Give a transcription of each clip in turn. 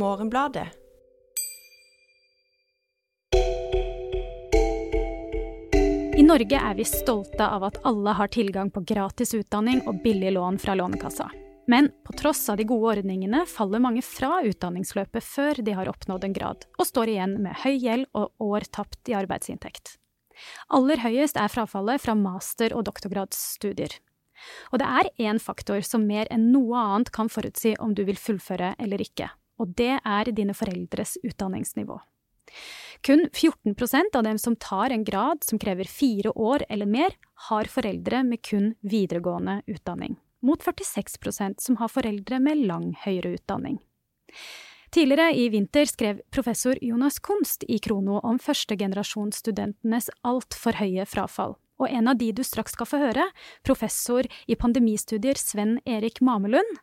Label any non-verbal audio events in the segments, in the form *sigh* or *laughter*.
Morgenbladet. I Norge er vi stolte av at alle har tilgang på gratis utdanning og billig lån fra Lånekassa. Men på tross av de gode ordningene faller mange fra utdanningsløpet før de har oppnådd en grad, og står igjen med høy gjeld og år tapt i arbeidsinntekt. Aller høyest er frafallet fra master- og doktorgradsstudier. Og det er én faktor som mer enn noe annet kan forutsi om du vil fullføre eller ikke, og det er dine foreldres utdanningsnivå. Kun 14% av dem som tar en grad som krever fire år eller mer, har foreldre med kun videregående utdanning, mot 46% som har foreldre med lang høyere utdanning. Tidligere i vinter skrev professor Jonas Kunst i Krono om førstegenerasjonsstudentenes altfor høye frafall, og en av de du straks skal få høre, professor i pandemistudier Sven Erik Mamelund,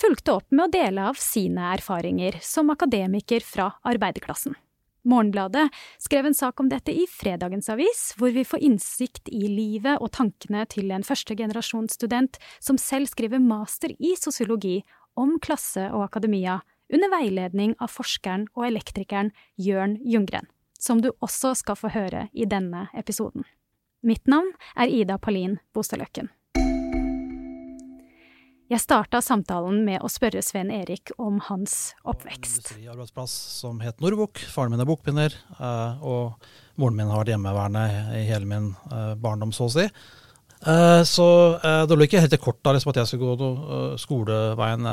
fulgte opp med å dele av sine erfaringer som akademiker fra arbeiderklassen. Morgenbladet skrev en sak om dette i fredagens avis, hvor vi får innsikt i livet og tankene til en førstegenerasjonsstudent som selv skriver master i sosiologi om klasse og akademia, under veiledning av forskeren og elektrikeren Jørn Ljunggren, som du også skal få høre i denne episoden. Mitt navn er Ida Palin Bostadløkken. Jeg starta samtalen med å spørre Sven Erik om hans oppvekst. En industriarbeidsplass som het Norvok. Faren min er bokbinder, eh, og moren min har vært hjemmeværende i hele min eh, barndom, så å si. Eh, så uh, det lå ikke helt i korta liksom, at jeg skulle gå uh, skoleveien,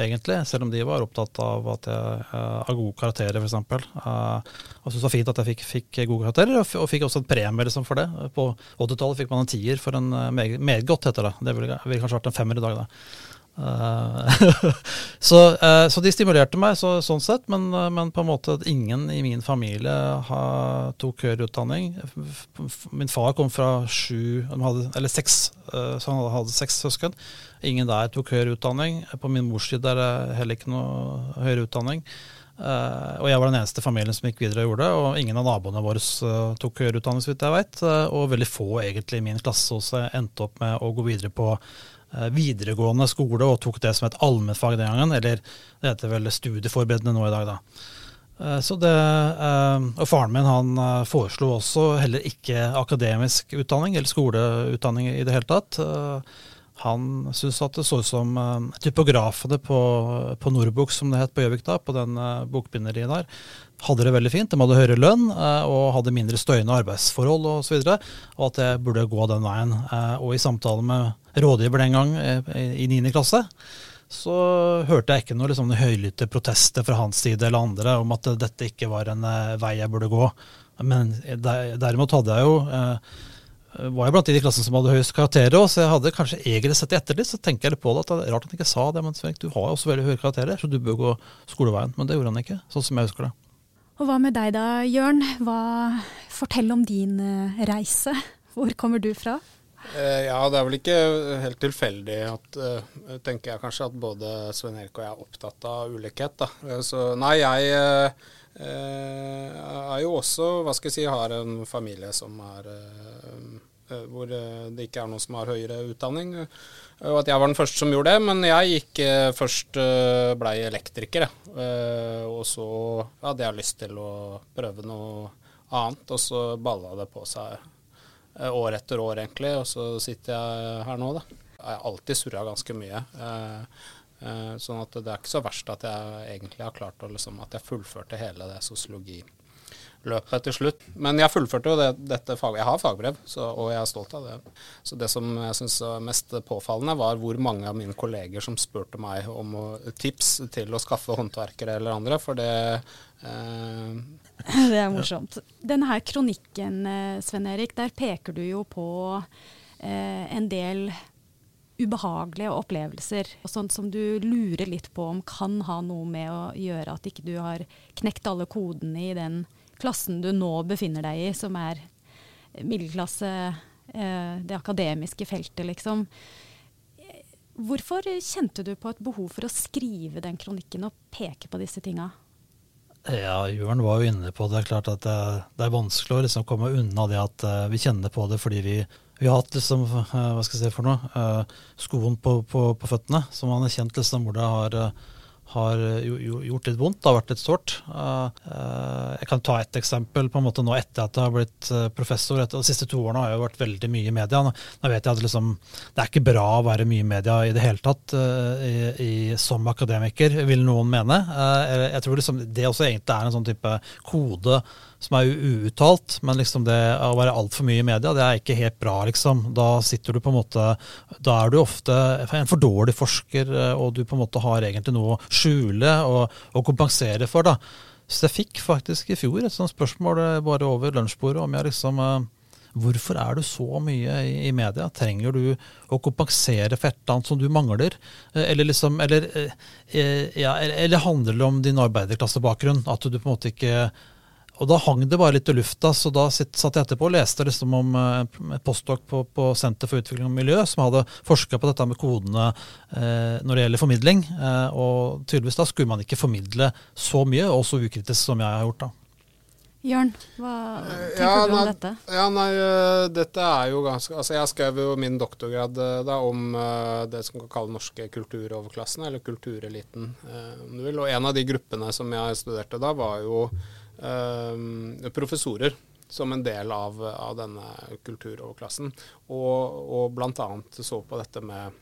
egentlig. Selv om de var opptatt av at jeg har gode karakterer, f.eks. Og syntes det var fint at jeg fikk, fikk gode karakterer, og, og, fikk også en premie liksom, for det. På 80-tallet fikk man en tier for en meget, meget godt, heter det. Det ville, ville kanskje vært en femmer i dag, da. Eh, *laughs* så, uh, så, de stimulerte meg så, sånn sett, men, uh, men, på en måte at ingen i min familie ha, tok høyere utdanning. Min far kom fra sju, eller seks, så han hadde, hadde seks søsken. Ingen der tok høyere utdanning. På min mors side er det heller ikke noe høyere utdanning. og jeg var den eneste familien som gikk videre og gjorde det. Og ingen av naboene våre tok høyere utdanning, så vidt jeg vet. og veldig få egentlig i min klasse også endte opp med å gå videre på Eh, videregående skole og tok det som et allmennfag den gangen. Eller det heter vel studieforberedende nå i dag, da. Eh, så det, eh, og faren min han foreslo også heller ikke akademisk utdanning eller skoleutdanning i det hele tatt. Han syntes at det så ut som typografene på, på Nordbok, som det het på Gjøvik da, på den bokbinderiet der, hadde det veldig fint. De hadde høyere lønn og hadde mindre støyende arbeidsforhold osv. Og, så videre, og at det burde gå den veien. Og i samtale med rådgiver den gang eh, i 9. klasse, så hørte jeg ikke noe liksom, høylytte protester fra hans side eller andre om at dette ikke var en uh, vei jeg burde gå. Men derimot hadde jeg jo uh, var jeg blant de i klassen som hadde høyest karakterer så jeg hadde kanskje egentlig sett i ettertid, så tenker jeg litt på det. at det er Rart han ikke sa det, men Svenk, du har jo også veldig høye karakterer, så du bør gå skoleveien. Men det gjorde han ikke, sånn som jeg husker det. Og hva med deg da, Jørn? Hva, fortell om din reise. Hvor kommer du fra? Eh, ja, det er vel ikke helt tilfeldig at uh, tenker jeg kanskje at både Svein Erik og jeg er opptatt av ulikhet. da. Eh, så nei, jeg er jo også, hva skal jeg si, har en familie som er hvor det ikke er noen som har høyere utdanning. Og at jeg var den første som gjorde det. Men jeg gikk først blei elektriker, og så hadde jeg lyst til å prøve noe annet, og så balla det på seg Eh, år etter år, egentlig. Og så sitter jeg her nå, da. Jeg har alltid surra ganske mye. Eh, eh, sånn at det er ikke så verst at jeg egentlig har klart å liksom, At jeg fullførte hele det sosiologiløpet til slutt. Men jeg fullførte jo det, dette faget. Jeg har fagbrev, så, og jeg er stolt av det. Så det som jeg syns var mest påfallende, var hvor mange av mine kolleger som spurte meg om tips til å skaffe håndverkere eller andre. For det eh, *clears throat* Det er morsomt. Denne her kronikken, eh, Sven Erik, der peker du jo på eh, en del ubehagelige opplevelser. Sånt som du lurer litt på om kan ha noe med å gjøre at ikke du har knekt alle kodene i den klassen du nå befinner deg i, som er middelklasse, eh, det akademiske feltet, liksom. Hvorfor kjente du på et behov for å skrive den kronikken og peke på disse tinga? Ja, Jørn var jo inne på det. Det er klart at det, det er vanskelig å liksom komme unna det at uh, vi kjenner på det fordi vi, vi har hatt liksom, hva skal jeg si for noe, skoen på, på, på, føttene. Så man har kjent liksom hvor det har, har gjort litt vondt. Det har vært litt sårt. Jeg kan ta et eksempel på en måte nå etter at jeg har blitt professor. De siste to årene har jeg vært veldig mye i media. Nå vet jeg at liksom, det er ikke bra å være mye i media i det hele tatt i, i, som akademiker, vil noen mene. Jeg tror liksom det også egentlig er en sånn type kode som er uuttalt. Men liksom det å være altfor mye i media, det er ikke helt bra, liksom. Da sitter du på en måte Da er du ofte en for dårlig forsker, eh, og du på en måte har egentlig noe skjule og, og kompensere for, da. Så jeg fikk faktisk i fjor et sånt spørsmål eh, bare over lunsjbordet om jeg liksom eh, Hvorfor er du så mye i, media? Trenger du å kompensere for et annet som du mangler? Eller, liksom, eller, ja, eller handler det om din arbeiderklassebakgrunn? At du på en måte ikke og da hang det bare litt i lufta, så da satt jeg etterpå og leste liksom om et postdok på, på Senter for utvikling og miljø, som hadde forska på dette med kodene eh, når det gjelder formidling. Eh, og tydeligvis da skulle man ikke formidle så mye, og så ukritisk som jeg har gjort. da. Jørn, hva tenker ja, du om dette? Ja, nei, uh, dette er jo ganske Altså, jeg skrev jo min doktorgrad uh, da om det som kan kalle norske kulturoverklassen, eller kultureliten, om du vil. Og en av de gruppene som jeg studerte da, var jo eh, professorer som en del av, av denne kulturoverklassen. Og, og bl.a. så på dette med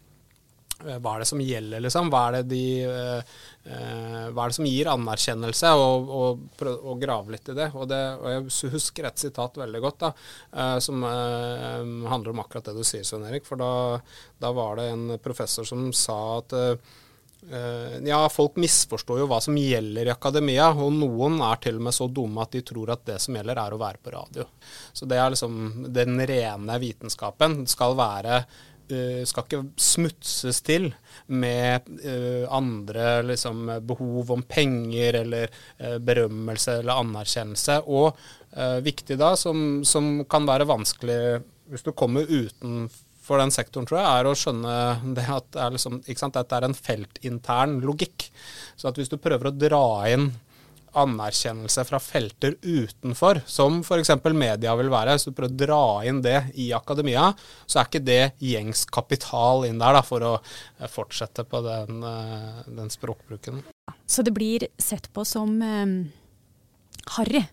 eh, hva er det som gjelder, liksom? Hva er det, de, eh, eh, hva er det som gir anerkjennelse, og, og, og, grave litt i det. Og, det. og, jeg husker et sitat veldig godt, da, eh, som eh, handler om akkurat det du sier, Svein Erik. For da, da, var det en professor som sa at Uh, ja, folk misforstår jo hva som gjelder i akademia, og noen er til og med så dumme at de tror at det som gjelder, er å være på radio. Så det er liksom den rene vitenskapen. skal være uh, skal ikke smutses til med uh, andre liksom, behov om penger eller berømmelse eller anerkjennelse. Og viktig da, som, som kan være vanskelig hvis du kommer utenfor for den sektoren, tror jeg, er å skjønne det at det er liksom, dette er en feltintern logikk. Så at hvis du prøver å dra inn anerkjennelse fra felter utenfor, som f.eks. media vil være, hvis du prøver å dra inn det i akademia, så er ikke det gjengs kapital inn der da, for å eh, fortsette på den, eh, den språkbruken. Så det blir sett på som um, harry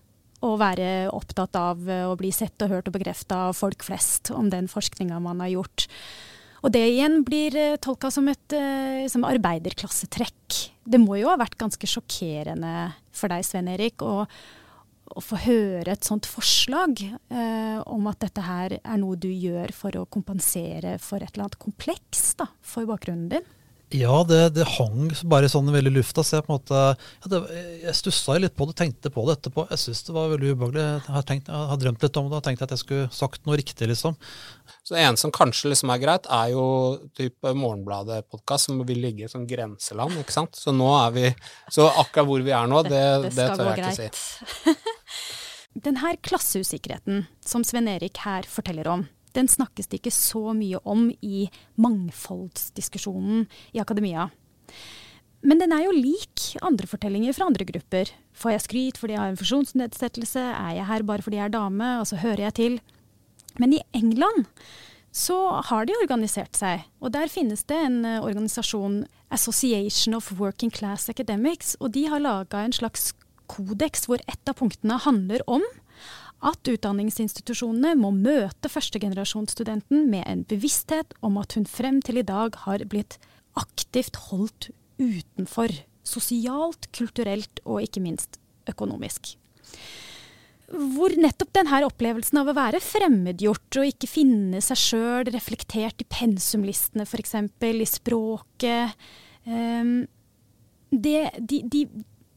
å være opptatt av eh, å bli sett og hørt og bekrefta av folk flest om den forskninga man har gjort. Og det igjen blir eh, tolka som et eh, som arbeiderklassetrekk. Det må jo ha vært ganske sjokkerende for deg, Sven Erik, å, å få høre et sånt forslag eh, om at dette her er noe du gjør for å kompensere for et eller annet kompleks da, for bakgrunnen din. Ja, det, det, hang bare sånn veldig i lufta. Så jeg på en måte, ja, det, jeg stussa litt på det, tenkte på det etterpå. Jeg syns det var veldig ubehagelig. Jeg har, tenkt, jeg har, drømt litt om det og tenkt at jeg skulle sagt noe riktig, liksom. Så det eneste som kanskje liksom er greit, er jo type Morgenbladet-podkast som vil ligge i sånn grenseland, ikke sant. Så nå er vi Så akkurat hvor vi er nå, det, det, det tør jeg ikke si. *laughs* Den her klasseusikkerheten som Sven Erik her forteller om, den snakkes det ikke så mye om i mangfoldsdiskusjonen i akademia. Men den er jo lik andre fortellinger fra andre grupper. Får jeg skryt fordi jeg har en funksjonsnedsettelse? Er jeg her bare fordi jeg er dame? Og så hører jeg til. Men i England så har de organisert seg. Og der finnes det en uh, organisasjon, Association of Working Class Academics, og de har laga en slags kodeks hvor ett av punktene handler om at utdanningsinstitusjonene må møte førstegenerasjonsstudenten med en bevissthet om at hun frem til i dag har blitt aktivt holdt utenfor. Sosialt, kulturelt og ikke minst økonomisk. Hvor nettopp denne opplevelsen av å være fremmedgjort og ikke finne seg sjøl reflektert i pensumlistene f.eks., i språket um, det, de, de,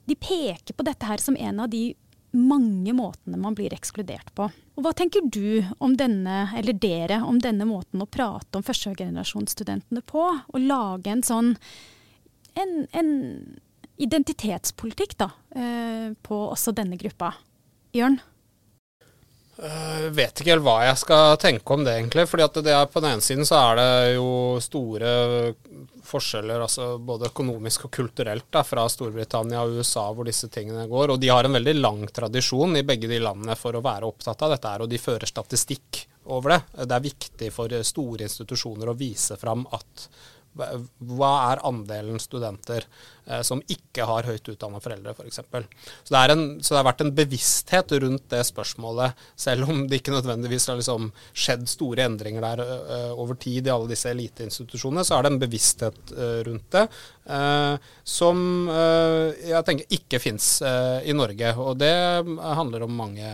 de peker på dette her som en av de mange måtene man blir ekskludert på. Og Hva tenker du om denne, eller dere, om denne måten å prate om førstegenerasjonsstudentene på? Å lage en sånn en, en identitetspolitikk da, eh, på også denne gruppa. Jørn? Uh, vet ikke helt hva jeg skal tenke om det, egentlig. fordi at det er, På den ene siden så er det jo store forskjeller, altså både økonomisk og kulturelt, da, fra Storbritannia og USA, hvor disse tingene går. Og de har en veldig lang tradisjon i begge de landene for å være opptatt av dette, her, og de fører statistikk over det. Det er viktig for store institusjoner å vise fram at hva er andelen studenter eh, som ikke har høyt utdanna foreldre, f.eks. Så, det så det har vært en bevissthet rundt det spørsmålet, selv om det ikke nødvendigvis har liksom skjedd store endringer der eh, over tid i alle disse eliteinstitusjonene, så er det en bevissthet eh, rundt det uh, som jeg tenker ikke fins i Norge. Og det handler om mange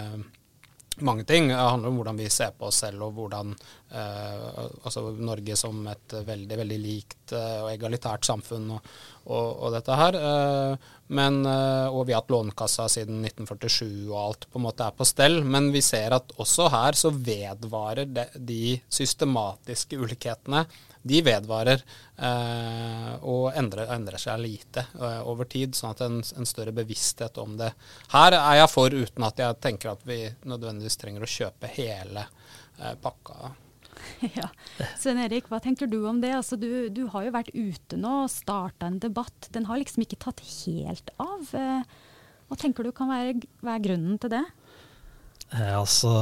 mange ting. Det handler om hvordan vi ser på oss selv, og hvordan eh, altså Norge som et veldig veldig likt uh, og egalitært samfunn og, og, og dette her. Uh, men, og vi har hatt Lånekassa siden 1947 og alt på en måte er på stell. Men vi ser at også her så vedvarer de, de systematiske ulikhetene de vedvarer og endrer, endrer, seg lite over tid, sånn at en, en, større bevissthet om det. Her er jeg for, uten at jeg tenker at vi nødvendigvis trenger å kjøpe hele pakka. *laughs* Ja. Svein Erik, hva tenker du om det? Altså, du, du, har jo vært ute nå og starta en debatt. Den har liksom ikke tatt helt av. Eh, hva tenker du kan være, være grunnen til det? Eh, altså,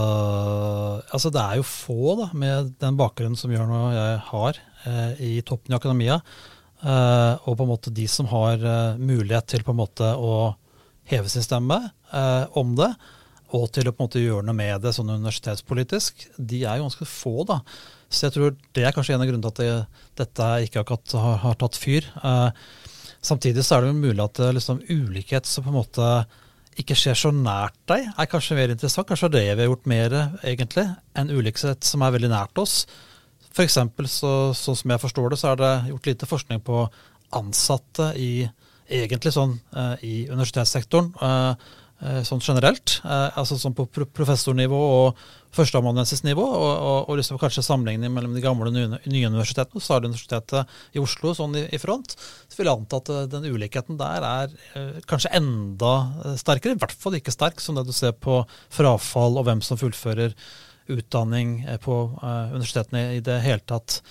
altså, det er jo få da, med den bakgrunnen som Jørn og jeg har eh, i toppen i akademia. Eh, og på en måte de som har eh, mulighet til på en måte å heve sin stemme eh, om det, og til å på en måte gjøre noe med det sånn universitetspolitisk, de er jo ganske få. da. Så jeg tror det er kanskje en av grunnene til at det, dette ikke akkurat har, har tatt fyr. Eh, samtidig så er det jo mulig at liksom, ulikhet som på en måte ikke skjer så nært deg, er kanskje mer interessant. Kanskje det vi har gjort mer egentlig, enn ulikhet som er veldig nært oss. F.eks. Så, sånn som jeg forstår det, så er det gjort lite forskning på ansatte i egentlig sånn uh, i universitetssektoren. Eh, sånn generelt. Eh, altså sånn på professornivå og førsteamanuensisnivå, og, og, og liksom kanskje sammenligning mellom de gamle og nye, universitetene. og Universitetet i Oslo sånn i, i, front. Så vil jeg anta at eh, den ulikheten der er eh, kanskje enda sterkere. I hvert fall ikke sterk som det du ser på frafall og hvem som fullfører utdanning på eh, universitetene i det hele tatt.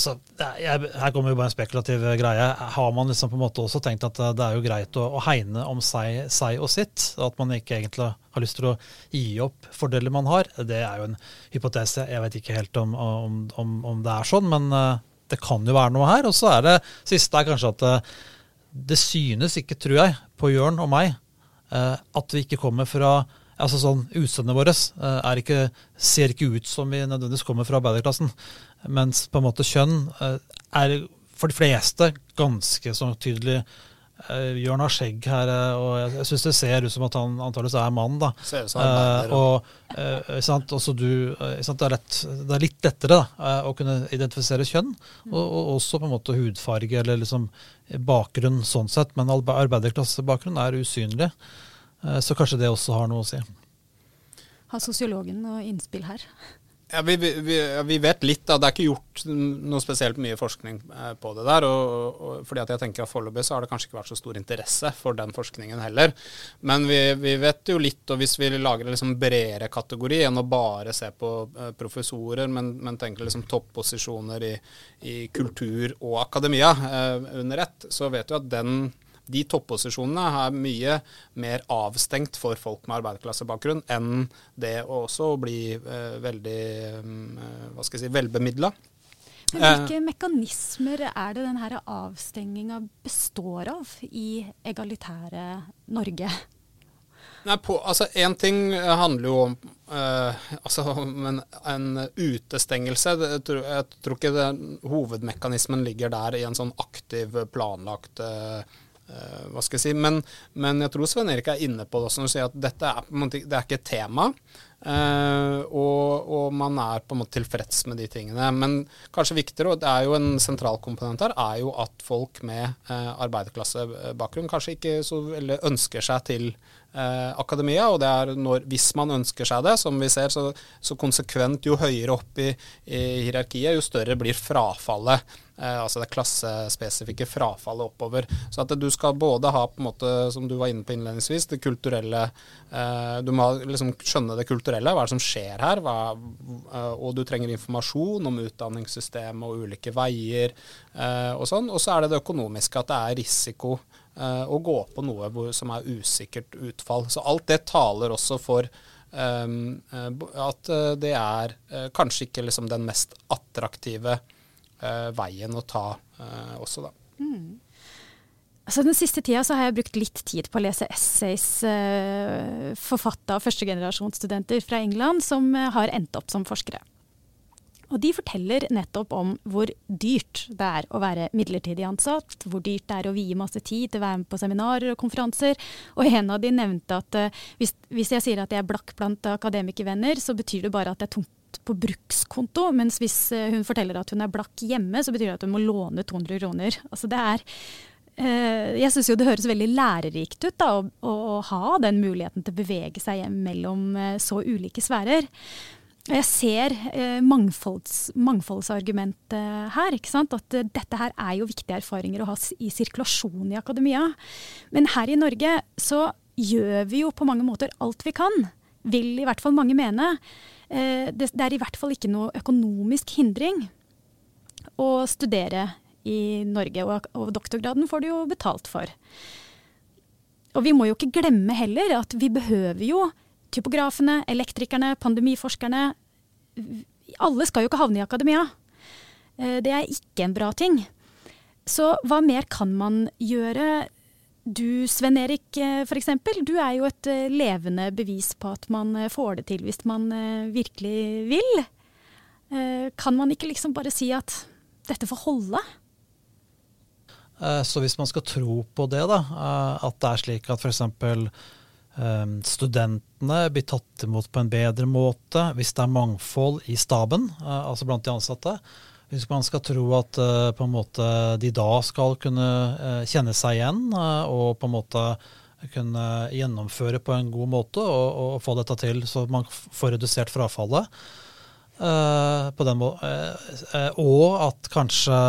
Så, jeg, her kommer jo bare en spekulativ greie. Har man liksom på en måte også tenkt at det er jo greit å, å hegne om seg, seg, og sitt? At man ikke egentlig har lyst til å gi opp fordeler man har? Det er jo en hypotese. Jeg vet ikke helt om, om, om, om det er sånn, men uh, det kan jo være noe her. Og så er det siste er kanskje at det synes ikke, tror jeg, på Jørn og meg at vi ikke kommer fra altså sånn, Utseendet vårt ser ikke ut som vi nødvendigvis kommer fra arbeiderklassen. Mens på en måte kjønn eh, er for de fleste ganske så tydelig. Bjørn Jørn har skjegg her, og jeg, jeg syns det ser ut som at han antakeligvis er mann. da. Ser ut som uh, og, sant? Også du, sant? Det, er lett, det, er litt lettere da, å kunne identifisere kjønn, og, og, også på en måte hudfarge eller liksom bakgrunn sånn sett. Men arbeiderklassebakgrunn er usynlig, så kanskje det også har noe å si. Har sosiologen noe innspill her? Ja, vi, vi, vi, vet litt. da, Det er ikke gjort noe spesielt mye forskning eh, på det der. og, og fordi at jeg tenker at Foreløpig så har det kanskje ikke vært så stor interesse for den forskningen heller. Men vi, vi vet jo litt, og hvis vi lager en liksom bredere kategori enn å bare se på uh, professorer, men, men tenker liksom topposisjoner i, i, kultur og akademia eh, under ett, så vet vi at den de topposisjonene er mye mer avstengt for folk med arbeiderklassebakgrunn enn det å også bli eh, veldig eh, hva skal jeg si, velbemidla. Hvilke eh, mekanismer er det denne avstenginga består av i egalitære Norge? Nei, på, altså Én ting handler jo om eh, altså, en, en utestengelse. Jeg tror, jeg tror ikke det, hovedmekanismen ligger der i en sånn aktiv, planlagt Uh, hva skal jeg si, men, men jeg tror Svein Erik er inne på det også når du sier at dette er, det er ikke et tema. Uh, og, og, man er på en måte tilfreds med de tingene. Men kanskje viktigere, og det er jo en sentral komponent her, er jo at folk med uh, arbeiderklassebakgrunn kanskje ikke så veldig ønsker seg til akademia. Og det er når, hvis man ønsker seg det, som vi ser, så, så konsekvent jo høyere opp i, i hierarkiet, jo større blir frafallet Eh, altså det klassespesifikke frafallet oppover. Så at du skal både ha, på en måte, som du var inne på innledningsvis, det kulturelle eh, Du må liksom skjønne det kulturelle, hva er det som skjer her? Hva, eh, og du trenger informasjon om utdanningssystemet og ulike veier eh, og sånn. Og så er det det økonomiske, at det er risiko eh, å gå på noe som er usikkert utfall. Så alt det taler også for at det er kanskje ikke liksom den mest attraktive veien å ta også, da. Mm. Altså Den siste tida har jeg brukt litt tid på å lese essays eh, forfatta av førstegenerasjonsstudenter fra England som eh, har endt opp som forskere. Og de forteller nettopp om hvor dyrt det er å være midlertidig ansatt, hvor dyrt det er å vie masse tid til å være med på seminarer og konferanser. Og en av de nevnte at uh, hvis, hvis, jeg sier at jeg er blakk blant akademikervenner, så betyr det bare at det på brukskonto. Mens hvis uh, hun forteller at hun er blakk hjemme, så betyr det at hun må låne 200 kroner. Altså det er Eh, jeg syns jo det høres veldig lærerikt ut da, å, å, ha den muligheten til å bevege seg mellom eh, så ulike sfærer. Jeg ser eh, mangfolds, mangfoldsargumentet her. ikke sant? At eh, dette her er jo viktige erfaringer å ha i sirkulasjon i akademia. Men her i Norge så gjør vi jo på mange måter alt vi kan. Vil i hvert fall mange mene. Eh, det, er i hvert fall ikke noe økonomisk hindring å studere i Norge. Og, og doktorgraden får du jo betalt for. Og vi må jo ikke glemme heller at vi behøver jo typografene, elektrikerne, pandemiforskerne. Alle skal jo ikke havne i akademia. Eh, det er ikke en bra ting. Så hva mer kan man gjøre? Du Sven Erik eh, f.eks., du er jo et eh, levende bevis på at man får det til hvis man virkelig vil. Kan man ikke liksom bare si at dette får holde? Eh, så hvis man skal tro på det, da, eh, at det er slik at f.eks. Eh, studentene blir tatt imot på en bedre måte hvis det er mangfold i staben, altså blant de ansatte. Hvis man skal tro at på en måte de da skal kunne kjenne seg igjen og på en måte kunne gjennomføre på en god måte og, og få dette til så man får redusert frafallet. må og at kanskje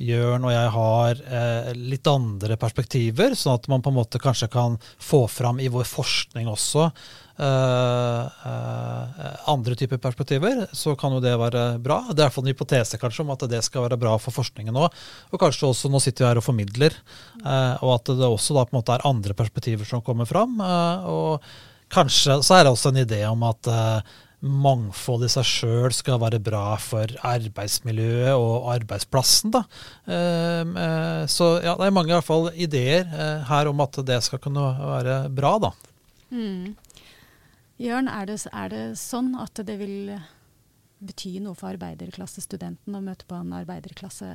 Jørn og jeg har eh, litt andre perspektiver, sånn at man på en måte kanskje kan få fram i vår forskning også eh, eh, andre typer perspektiver, så kan jo det være bra. Det er i hvert fall en hypotese kanskje om at det skal være bra for forskningen òg. Og kanskje også, nå sitter vi her og formidler, eh, og at det også da på en måte er andre perspektiver som kommer fram. Eh, og kanskje så er det også en idé om at eh, mangfold i seg sjøl skal være bra for arbeidsmiljøet og arbeidsplassen. Da. Ehm, eh, så ja, det er mange i hvert fall ideer eh, her om at det skal kunne være bra. da. Mm. Jørn, er det, er det, sånn at det vil bety noe for arbeiderklassestudenten å møte på en arbeiderklasse?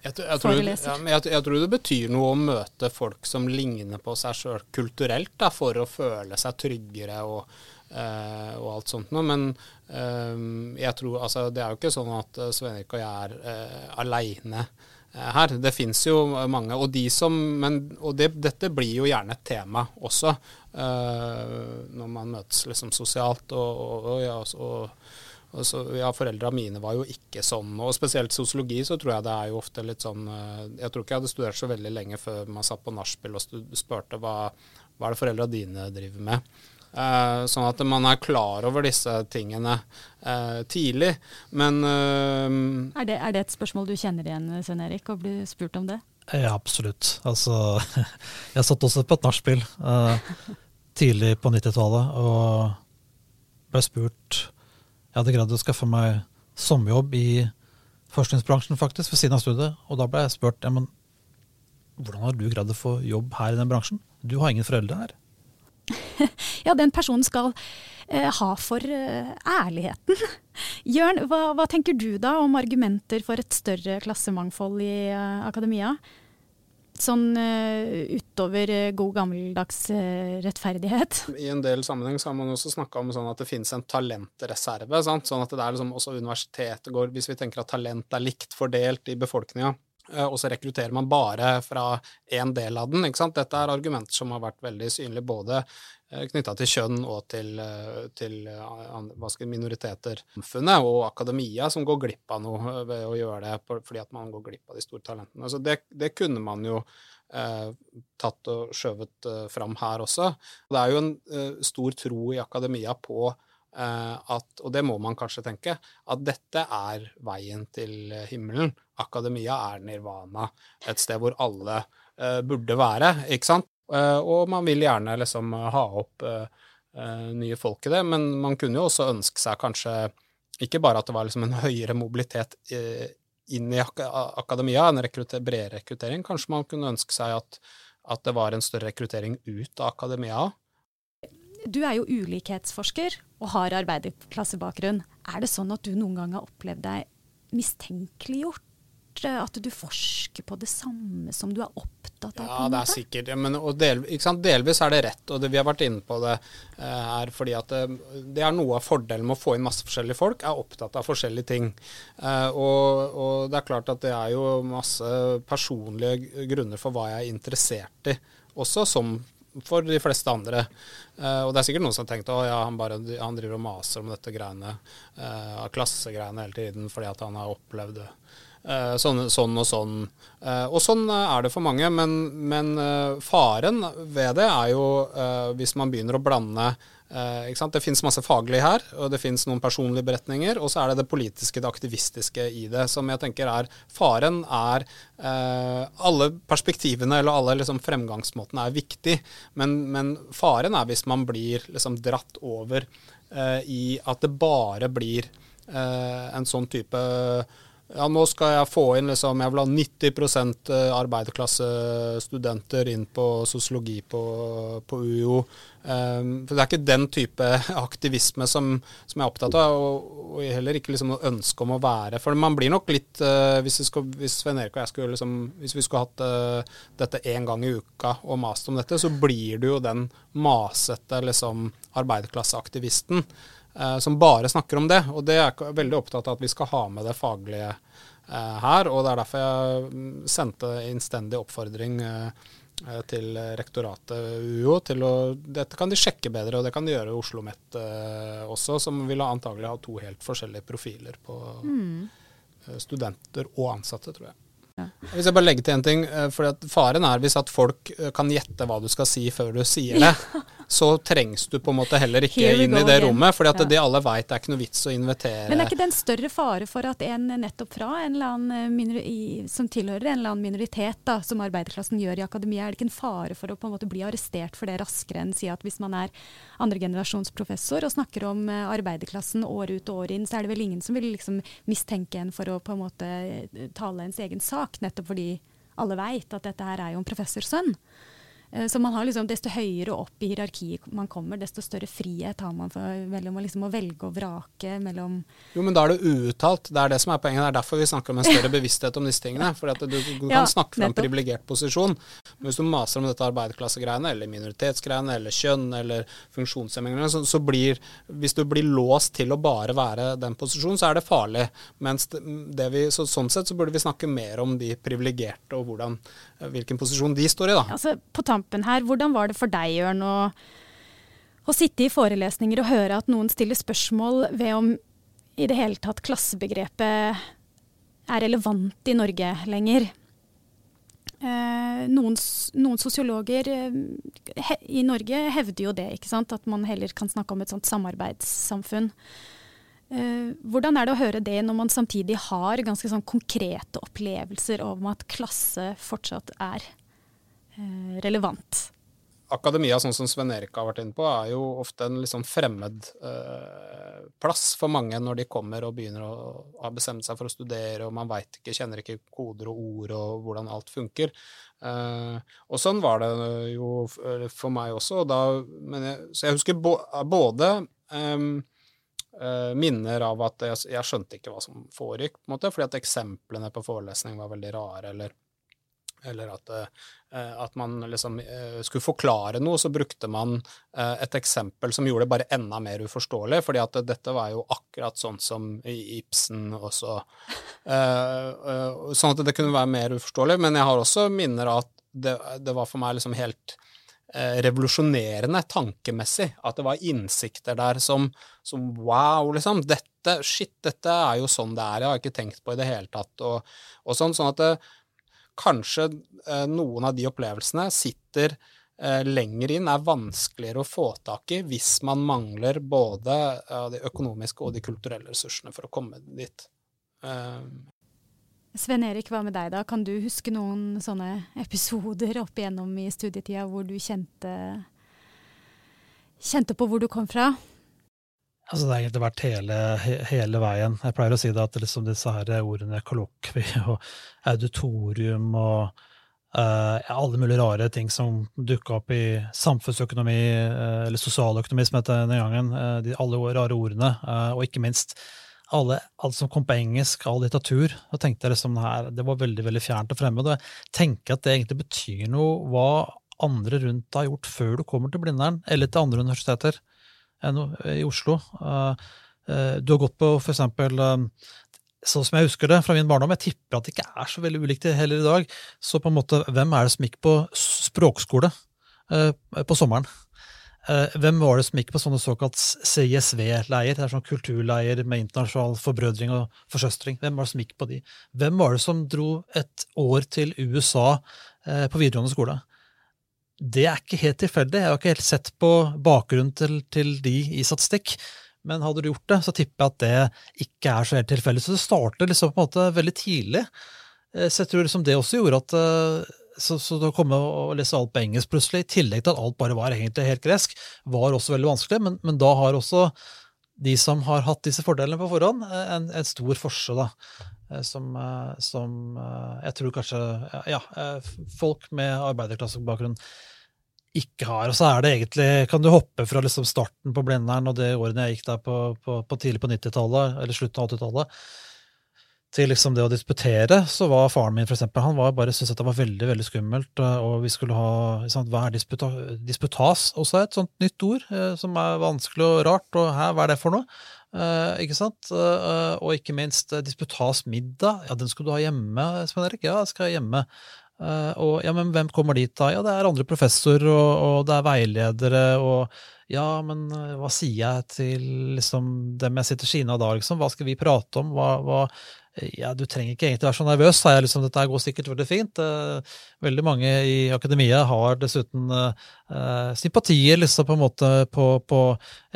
Jeg, jeg, tror, ja, jeg, jeg, tror, det betyr noe å møte folk som ligner på seg sjøl kulturelt, da, for å føle seg tryggere og Uh, og alt sånt noe. Men uh, jeg tror altså Det er jo ikke sånn at uh, Svein Erik og jeg er uh, aleine her. Det fins jo mange. Og, de som, men, og det, dette blir jo gjerne et tema også når man møtes liksom sosialt. Og, og, og ja, så, ja, Foreldra mine var jo ikke sånn. Og spesielt sosiologi så tror jeg det er jo ofte litt sånn Jeg tror ikke jeg hadde studert så veldig lenge før man satt på nachspiel og spurte hva, hva er det foreldra dine driver med. Uh, sånn at man er klar over disse tingene uh, tidlig. Men uh, er, det, er, det, et spørsmål du kjenner igjen, Svein Erik, å bli spurt om det? Ja, absolutt. Altså, *laughs* jeg satt også på et nachspiel *laughs* tidlig på 90-tallet og ble spurt Jeg hadde greid å skaffe meg sommerjobb i forskningsbransjen, faktisk, ved siden av studiet. Og da ble jeg spurt ja, men hvordan har du greid å få jobb her i den bransjen? Du har ingen foreldre her. *laughs* ja, den personen skal eh, ha for eh, ærligheten. *laughs* Jørn, hva, hva, tenker du da om argumenter for et større klassemangfold i eh, akademia? Sånn uh, utover uh, god gammeldags uh, rettferdighet. *laughs* I en del sammenheng så har man også snakka om sånn at det finnes en talentreserve. Sant? Sånn at det er liksom også universitetet går Hvis vi tenker at talent er likt fordelt i befolkninga, Eh, og så rekrutterer man bare fra én del av den. ikke sant? Dette er argumenter som har vært veldig synlige både eh, knytta til kjønn og til, eh, til skal minoriteter. Samfunnet og akademia som går glipp av noe ved å gjøre det fordi at man går glipp av de store talentene. Så det, det kunne man jo eh, tatt og skjøvet eh, fram her også. Det er jo en eh, stor tro i akademia på at, og det må man kanskje tenke, at dette er veien til himmelen akademia er nirvana, et sted hvor alle uh, burde være, ikke sant? Uh, og man vil gjerne liksom ha opp uh, nye folk i det, men man kunne jo også ønske seg kanskje ikke bare at det var liksom en *laughs* høyere mobilitet inn i ak akademia, en rekrutter, bred rekruttering. Kanskje man kunne ønske seg at, at det var en større rekruttering ut av akademia. Du er jo ulikhetsforsker og har arbeiderklassebakgrunn. Er det sånn at du noen gang har opplevd deg mistenkeliggjort? At du forsker på det samme som du er opptatt av? Ja, det er sikkert. Men, del, delvis er det rett, og det, vi har vært inne på det eh, her. fordi at det, det, er noe av fordelen med å få inn masse forskjellige folk, er opptatt av forskjellige ting. Eh, og, og, det er klart at det er jo masse personlige grunner for hva jeg er interessert i, også som for de fleste andre. Uh, og det er sikkert noen som har tenkt at ja, han, han driver og maser om dette greiene, uh, klassegreiene hele tiden fordi at han har opplevd det. Uh, sånn, sånn, og sånn. og sånn er det for mange, men, men faren ved det er jo hvis man begynner å blande Eh, det finnes masse faglig her, og det finnes noen personlige beretninger. Og så er det det politiske, det aktivistiske i det, som jeg tenker er Faren er eh, Alle perspektivene eller alle liksom, fremgangsmåtene er viktig, men, men, faren er hvis man blir liksom, dratt over eh, i at det bare blir eh, en sånn type ja, nå skal jeg få inn liksom, Jeg vil ha 90 eh, arbeiderklassestudenter inn på sosiologi på, på UiO. Um, for Det er ikke den type *laughs* aktivisme som, som jeg er opptatt av, og, og heller ikke liksom noe ønske om å være. For man blir nok litt uh, Hvis, hvis Svein Erik og jeg skulle liksom, hvis vi skulle hatt uh, dette én gang i uka og mast om dette, så blir du jo den masete liksom, arbeiderklasseaktivisten. Eh, som bare snakker om det. Og det er jeg veldig opptatt av at vi skal ha med det faglige eh, her. Og det er derfor jeg sendte innstendig oppfordring eh, til rektoratet UiO til å Dette kan de sjekke bedre, og det kan de gjøre i Oslo OsloMet også, som vil antagelig ha to helt forskjellige profiler på mm. studenter og ansatte, tror jeg. Ja. Hvis jeg bare legger til en ting, for Faren er hvis at folk kan gjette hva du skal si før du sier det. Ja så trengs du på en måte heller ikke inn i det again. rommet. For ja. det alle veit, er ikke noe vits å invitere Men er ikke det en større fare for at en nettopp fra en eller annen minori, som tilhører en eller annen minoritet, da, som arbeiderklassen gjør i akademia, er det ikke en fare for å på en måte bli arrestert for det raskere enn si at hvis man er andregenerasjonsprofessor og snakker om uh, arbeiderklassen år ut og år inn, så er det vel ingen som vil liksom mistenke en for å på en måte eh, tale ens egen sak, nettopp fordi alle veit at dette her er jo en professorsønn. Eh, så man har liksom, Desto høyere opp i hierarkiet man kommer, desto større frihet har man for, mellom liksom, å velge og vrake mellom Jo, men da er det uuttalt. Det er det som er poenget. Det er derfor vi snakker om en større bevissthet om disse tingene. For du, du, kan *laughs* ja, snakke fra en privilegert posisjon. Men hvis du maser om dette arbeiderklassegreiene, eller minoritetsgreiene, eller kjønn, eller funksjonshemmingene, så, så, blir Hvis du blir låst til å bare være den posisjonen, så er det farlig. Mens det vi, så, sånn sett så burde vi snakke mer om de privilegerte, og hvordan, hvilken posisjon de står i, da. Altså, på tampen her, hvordan var det for deg, Jørn, å, å sitte i forelesninger og høre at noen stiller spørsmål ved om i det hele tatt klassebegrepet er relevant i Norge lenger? Eh, noen, noen, sosiologer eh, i Norge hevder jo det, at man heller kan snakke om et sånt samarbeidssamfunn. Eh, hvordan er det å høre det når man samtidig har ganske sånn konkrete opplevelser om at klasse fortsatt er relevant. Akademia, sånn som Sven Erik har vært inne på, er jo ofte en liksom fremmed eh, plass for mange når de kommer og begynner å ha bestemt seg for å studere, og man veit ikke, kjenner ikke koder og ord og hvordan alt funker. Eh, og sånn var det jo for meg også. Og Da, jeg, så jeg husker både ehm, eh, minner av at jeg, jeg, skjønte ikke hva som foregikk, på en måte, fordi at eksemplene på forelesning var veldig rare, eller eller at, uh, at man liksom uh, skulle forklare noe, så brukte man uh, et eksempel som gjorde det bare enda mer uforståelig, fordi at dette var jo akkurat sånn som i Ibsen også. sånn at det kunne være mer uforståelig. Men jeg har også minner av at det, det var for meg liksom helt revolusjonerende tankemessig. At det var innsikter der som, som wow, liksom. Dette, shit, dette er jo sånn det er. Jeg har ikke tenkt på i det hele tatt. Og, og sånn, sånn at det, kanskje eh, noen av de opplevelsene sitter eh, lenger inn, er vanskeligere å få tak i hvis man mangler både de økonomiske og de kulturelle ressursene for å komme dit. Eh, Sven Erik, hva med deg da? Kan du huske noen sånne episoder opp igjennom i studietida hvor du kjente, kjente på hvor du kom fra? Altså, det har egentlig vært hele, hele, veien. Jeg pleier å si det at liksom disse her ordene kollokvi og auditorium og uh, alle mulige rare ting som dukka opp i samfunnsøkonomi, uh, eller sosialøkonomi, som het den gangen, uh, de, alle rare ordene, og ikke minst alle, alt som kom på engelsk, all litteratur. Da tenkte jeg liksom her, Det var veldig veldig fjernt og fremmed. Og jeg tenker at det egentlig betyr noe hva andre rundt deg har gjort før du kommer til Blindern, eller til andre universiteter i Oslo. Eh, eh, du har gått på eh, sånn som jeg husker det fra min barndom, jeg tipper at det ikke er så veldig ulikt heller i dag. Så på en måte, hvem er det som gikk på språkskole på sommeren? Hvem var det som gikk på sånne såkalt CSV-leier? Det er sånn kulturleier med internasjonal forbrødring og forsøstring. Hvem var det som gikk på de? Hvem var det som dro et år til USA på videregående skole? Det er ikke helt tilfeldig. Jeg har ikke helt sett på bakgrunnen til, til, de i statistikk. Men hadde du gjort det, så tipper jeg at det ikke er så helt tilfeldig. Så det starter liksom på en måte veldig tidlig. Eh, så jeg tror liksom det også gjorde at så, så, det å komme og lese alt på engelsk plutselig, i tillegg til at alt bare var egentlig helt gresk, var også veldig vanskelig. Men, men da har også de som har hatt disse fordelene på forhånd, eh, en, en stor forskjell. Som, som, jeg tror kanskje ja, folk med arbeiderklassebakgrunn ikke har. Og så er det egentlig, kan du hoppe fra liksom starten på Blindern og det årene jeg gikk der på, på, på tidlig på 90-tallet, eller slutten av 80-tallet, til liksom det å disputere, så var faren min for eksempel, han var bare syntes at det var veldig veldig skummelt. Eh, og vi skulle ha sant, Hva er disputa, disputas? Også et sånt nytt ord eh, som er vanskelig og rart. Og hæ, hva er det for noe? Eh, ikke sant? Eh, og ikke minst eh, disputas middag. Ja, den skal du ha hjemme, Svein Erik? Ja, jeg skal hjemme. Uh, og ja, men hvem kommer dit da? Ja, det er andre professorer, og, og det er veiledere, og ja, men uh, hva sier jeg til liksom, dem jeg sitter siden av da, liksom? Hva skal vi prate om? Hva, hva, ja, du trenger ikke egentlig være så nervøs, jeg. Liksom, dette går sikkert veldig fint. Eh, veldig mange i akademia har dessuten eh, sympatier liksom på en måte på, på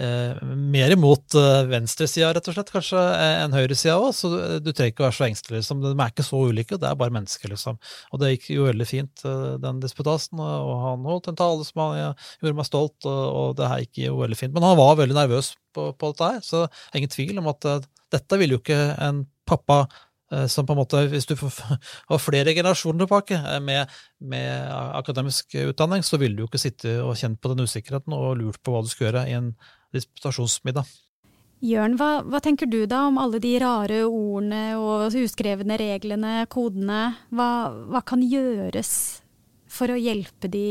eh, mer imot venstresida, rett og slett, kanskje, enn høyresida òg. Så du trenger ikke være så engstelig. Liksom. De er ikke så ulike, det er bare mennesker, liksom. Og det gikk jo veldig fint, den disputasen. Og han holdt en tale som han, gjorde meg stolt, og, og, det her gikk jo veldig fint. Men han var veldig nervøs på, på dette her, så ingen tvil om at uh, dette ville jo ikke en pappa eh, som på en måte, Hvis du *laughs* har flere generasjoner tilbake eh, med, med, akademisk utdanning, så ville du jo ikke sitte og kjent på den usikkerheten og lurt på hva du skal gjøre i en disputasjonsmiddag. Jørn, hva, hva, tenker du da om alle de rare ordene og uskrevne reglene, kodene? Hva, hva kan gjøres for å hjelpe de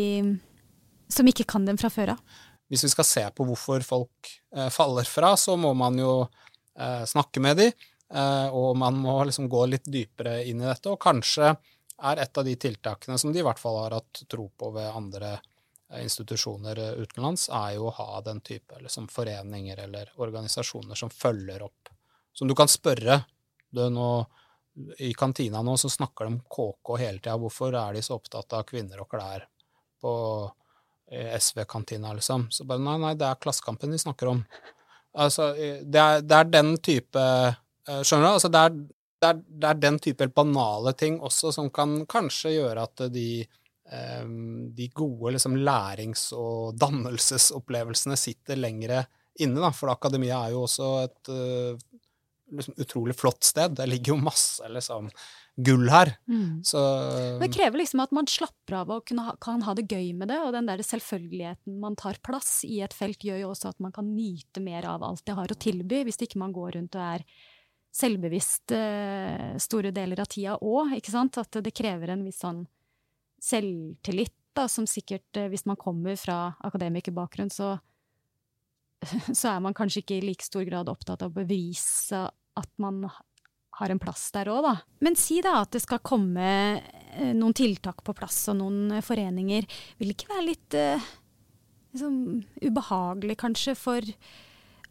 som ikke kan dem fra før av? Hvis vi skal se på hvorfor folk eh, faller fra, så må man jo eh, snakke med dem. Eh, og man må liksom gå litt dypere inn i dette, og kanskje er et av de tiltakene som de i hvert fall har hatt tro på ved andre eh, institusjoner eh, utenlands, er jo å ha den type liksom, foreninger eller organisasjoner som følger opp. Som du kan spørre. Du, nå, I kantina nå så snakker de om KK hele tida. Hvorfor er de så opptatt av kvinner og klær på SV-kantina, liksom? Så bare nei, nei, det er Klassekampen de snakker om. Altså, det er, det er den type skjønner du? Altså det, er, det, er, det, er, den type banale ting også som kan kanskje gjøre at de, eh, de gode liksom, lærings- og dannelsesopplevelsene sitter lengre inne. Da. For akademia er jo også et eh, liksom, utrolig flott sted. Det ligger jo masse liksom, gull her. Mm. Så Det krever liksom at man slapper av og ha, kan ha det gøy med det, og den der selvfølgeligheten man tar plass i et felt, gjør jo også at man kan nyte mer av alt det har å tilby, hvis ikke man går rundt og er selvbevisst eh, store deler av tida òg, ikke sant? At det krever en viss sånn selvtillit, da, som sikkert, eh, hvis man kommer fra akademikerbakgrunn, så, *laughs* så er man kanskje ikke i like stor grad opptatt av å bevise at man har en plass der òg, da. Men si da at det skal komme eh, noen tiltak på plass og noen foreninger. Vil det ikke være litt liksom, ubehagelig, kanskje, for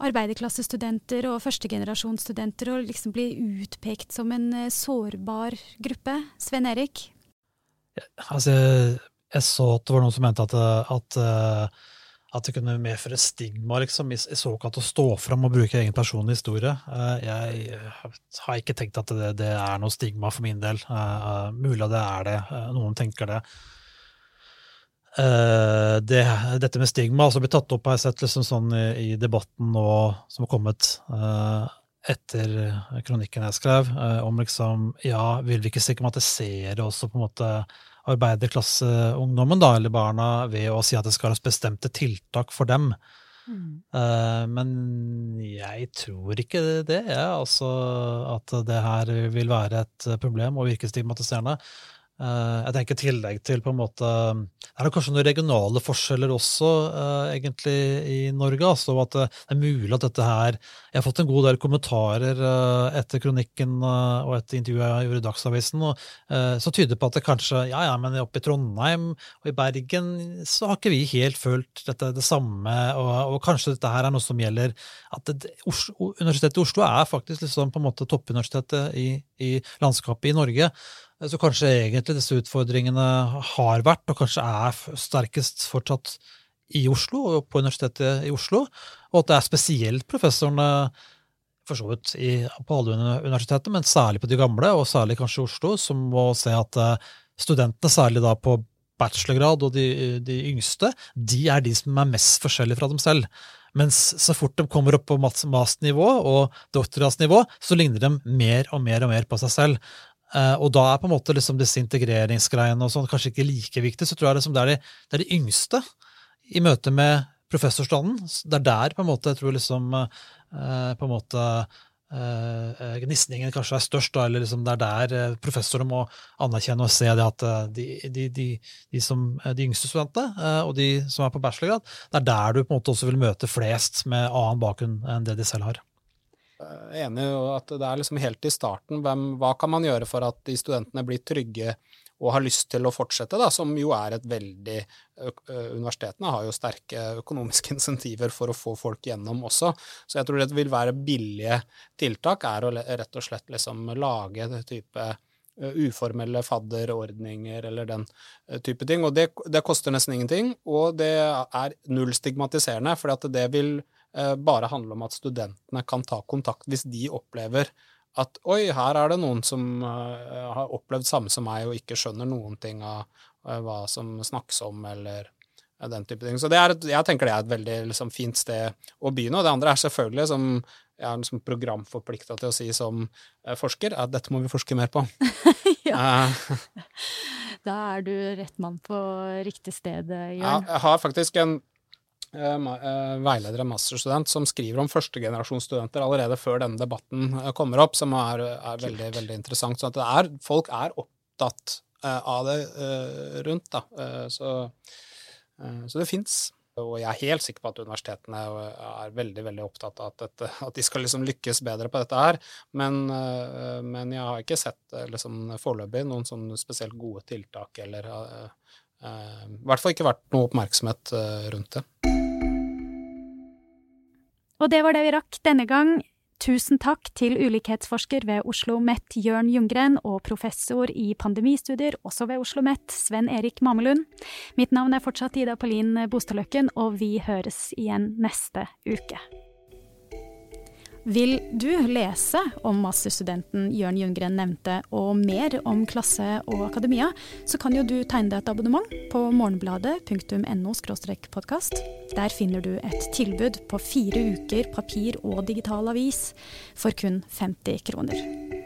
arbeiderklassestudenter og førstegenerasjonsstudenter og liksom bli utpekt som en eh, sårbar gruppe. Sven Erik? Altså, jeg så at det var noen som mente at, at, eh, at det kunne medføre stigma liksom, i, i såkalt å stå fram og bruke egen personlig historie. Eh, jeg har ikke tenkt at det, det er noe stigma for min del. Mulig det er det. Noen tenker det. Det, dette med stigma altså blir tatt opp har jeg sett liksom sånn i, i debatten nå som har kommet uh, etter kronikken jeg skrev, uh, om liksom ja, vil vi ikke stigmatisere også på en måte arbeiderklasseungdommen, da, eller barna, ved å si at det skal være bestemte tiltak for dem. Mm. Men jeg tror ikke det, altså at det her vil være et problem og virke stigmatiserende. Eh, jeg tenker i tillegg til på en måte Er det kanskje noen regionale forskjeller også, uh, egentlig, i Norge? Altså at det er mulig at dette her Jeg har fått en god del kommentarer etter kronikken og etter intervjuet jeg gjorde i Dagsavisen, og, som tyder på at det kanskje Ja, ja, men oppe i Trondheim og i Bergen så har ikke vi helt følt dette det samme, og, og kanskje dette her er noe som gjelder at det, Universitetet i Oslo er faktisk liksom på en måte toppuniversitetet i, i landskapet i Norge. Så kanskje egentlig disse utfordringene har vært, og kanskje er sterkest fortsatt i Oslo og på Universitetet i Oslo, og at det er spesielt professorene for så vidt på alle universitetene, men særlig på de gamle, og særlig kanskje i Oslo, som må se at eh, studentene, særlig da på bachelorgrad og de, de yngste, de er de som er mest forskjellige fra dem selv. Mens så fort de kommer opp på master'nivå og doktorgradsnivå, så ligner de mer og mer og mer på seg selv. Uh, og da er på en måte liksom disse integreringsgreiene og sånn kanskje ikke like viktig. Så tror jeg liksom det, er de, det er de yngste i møte med professorstanden. Det er der på en måte jeg tror liksom uh, på en måte uh, gnisningen kanskje er størst, da, eller liksom det er der professorer må anerkjenne og se at de, de, de, de som, yngste studentene og de som er på bachelorgrad, det er der du på en måte også vil møte flest med annen bakgrunn enn det de selv har. Eh, enig i at det er liksom helt i starten. Hvem, hva kan man gjøre for at de studentene blir trygge og har lyst til å fortsette, da, som jo er et veldig Universitetene har jo sterke økonomiske *laughs* insentiver for å få folk gjennom også. Så jeg tror det vil være billige tiltak, er å rett og slett liksom lage det type uformelle fadderordninger eller den type ting. Og det, det koster nesten ingenting, og det er null stigmatiserende, for det vil bare handle om at studentene kan ta kontakt hvis de opplever at oi, her er det noen som uh, har opplevd samme som meg og ikke skjønner noen ting av uh, hva som snakkes om, eller den type ting. Så er, jeg tenker det er et veldig liksom, fint sted å begynne. Og det andre er selvfølgelig, som jeg er liksom programforplikta til å si som forsker, at dette må vi forske mer på. *laughs* ja. da er du rett mann på riktig sted, Jørn. Ja, jeg har faktisk en Eh, eh, veileder og masterstudent som skriver om førstegenerasjonsstudenter allerede før denne debatten eh, kommer opp, som er, er veldig, veldig interessant. Så er, folk er opptatt av det rundt, da. Så, så det fins. Og jeg er helt sikker på at universitetene er veldig veldig opptatt av at, dette, at de skal liksom lykkes bedre på dette her. Men, men jeg har ikke sett liksom, foreløpig noen sånn spesielt gode tiltak, eller i hvert fall ikke vært noe oppmerksomhet rundt det. Og det var det vi rakk denne gang. Tusen takk til ulikhetsforsker ved Oslo OsloMet Jørn Ljunggren og professor i pandemistudier også ved Oslo OsloMet Sven Erik Mamelund. Mitt navn er fortsatt Ida Paulin Bostadløkken, og vi høres igjen neste uke. Vil du lese om masterstudenten Jørn Ljunggren nevnte, og mer om klasse og akademia, så kan jo du tegne deg et abonnement på morgenbladet.no podkast. Der finner du et tilbud på fire uker papir og digital avis for kun 50 kroner.